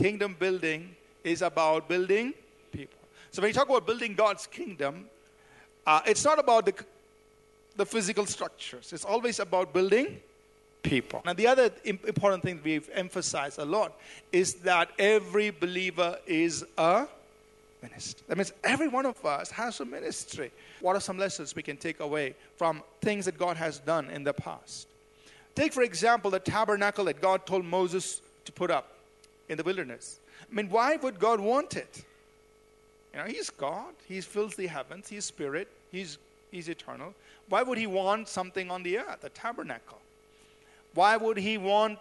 Kingdom building is about building people. So when you talk about building God's kingdom, uh, it's not about the, the physical structures, it's always about building people. Now, the other important thing we've emphasized a lot is that every believer is a minister. That means every one of us has a ministry. What are some lessons we can take away from things that God has done in the past? Take, for example, the tabernacle that God told Moses to put up in the wilderness. I mean, why would God want it? You know, He's God, He fills the heavens, He's spirit, He's, he's eternal. Why would He want something on the earth, a tabernacle? Why would He want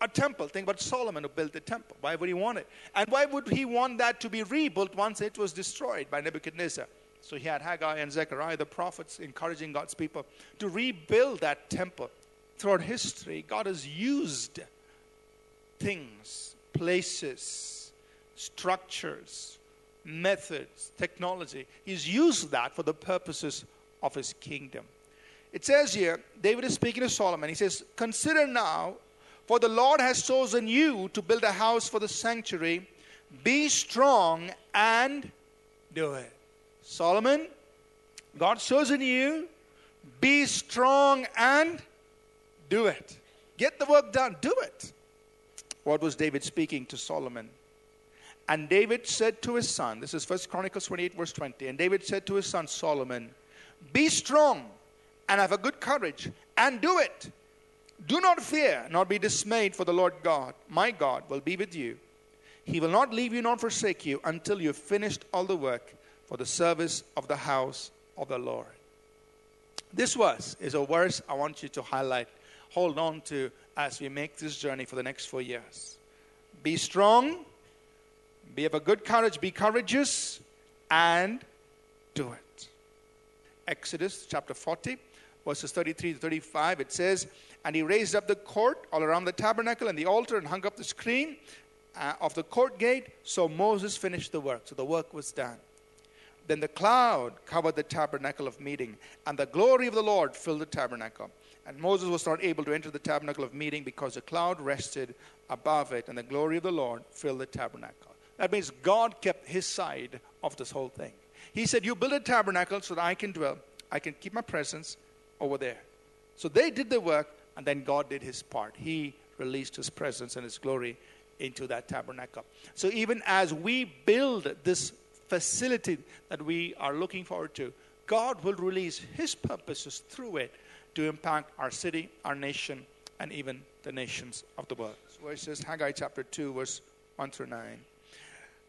a temple. Think about Solomon who built the temple. Why would he want it? And why would he want that to be rebuilt once it was destroyed by Nebuchadnezzar? So he had Haggai and Zechariah, the prophets, encouraging God's people to rebuild that temple. Throughout history, God has used things, places, structures, methods, technology. He's used that for the purposes of his kingdom. It says here, David is speaking to Solomon. He says, Consider now for the Lord has chosen you to build a house for the sanctuary. Be strong and do it. Solomon, God's chosen you. Be strong and do it. Get the work done. Do it. What was David speaking to Solomon? And David said to his son, this is First Chronicles 28, verse 20. And David said to his son Solomon, Be strong and have a good courage and do it. Do not fear, nor be dismayed, for the Lord God, my God, will be with you. He will not leave you nor forsake you until you have finished all the work for the service of the house of the Lord. This verse is a verse I want you to highlight, hold on to as we make this journey for the next four years. Be strong, be of a good courage, be courageous, and do it. Exodus chapter 40, verses 33 to 35, it says, and he raised up the court all around the tabernacle and the altar and hung up the screen uh, of the court gate. So Moses finished the work. So the work was done. Then the cloud covered the tabernacle of meeting, and the glory of the Lord filled the tabernacle. And Moses was not able to enter the tabernacle of meeting because the cloud rested above it, and the glory of the Lord filled the tabernacle. That means God kept his side of this whole thing. He said, You build a tabernacle so that I can dwell, I can keep my presence over there. So they did the work, and then God did his part. He released his presence and his glory into that tabernacle. So even as we build this facility that we are looking forward to, God will release his purposes through it to impact our city, our nation, and even the nations of the world. So it says Haggai chapter 2, verse 1 through 9.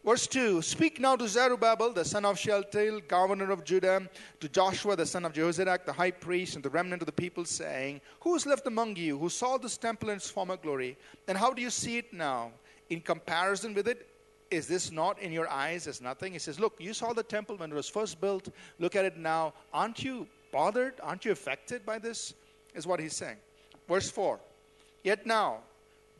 Verse 2 Speak now to Zerubbabel, the son of Shealtiel, governor of Judah, to Joshua, the son of Jehozadak, the high priest, and the remnant of the people, saying, Who is left among you who saw this temple in its former glory? And how do you see it now? In comparison with it, is this not in your eyes as nothing? He says, Look, you saw the temple when it was first built. Look at it now. Aren't you bothered? Aren't you affected by this? Is what he's saying. Verse 4 Yet now,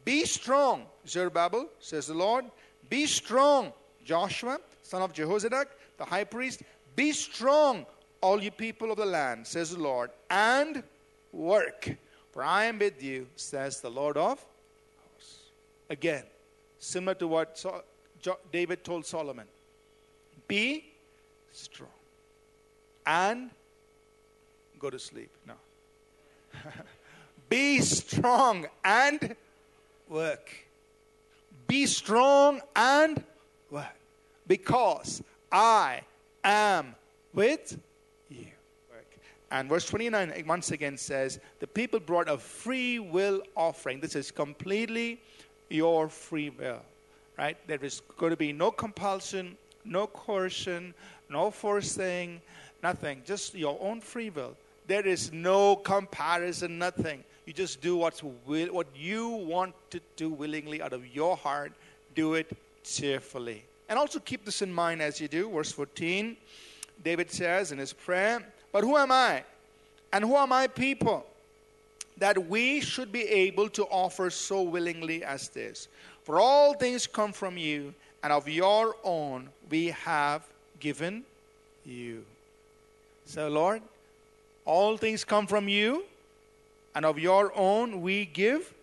be strong, Zerubbabel, says the Lord be strong, Joshua, son of Jehozadak, the high priest. Be strong, all you people of the land, says the Lord, and work. For I am with you, says the Lord of hosts. Again, similar to what David told Solomon be strong and go to sleep. No. be strong and work. Be strong and work. Because I am with you. And verse 29 once again says, The people brought a free will offering. This is completely your free will, right? There is going to be no compulsion, no coercion, no forcing, nothing. Just your own free will. There is no comparison, nothing. You just do what's will, what you want to do willingly out of your heart. Do it cheerfully. And also keep this in mind as you do. Verse 14, David says in his prayer, But who am I? And who are my people? That we should be able to offer so willingly as this. For all things come from you, and of your own we have given you. So, Lord, all things come from you and of your own we give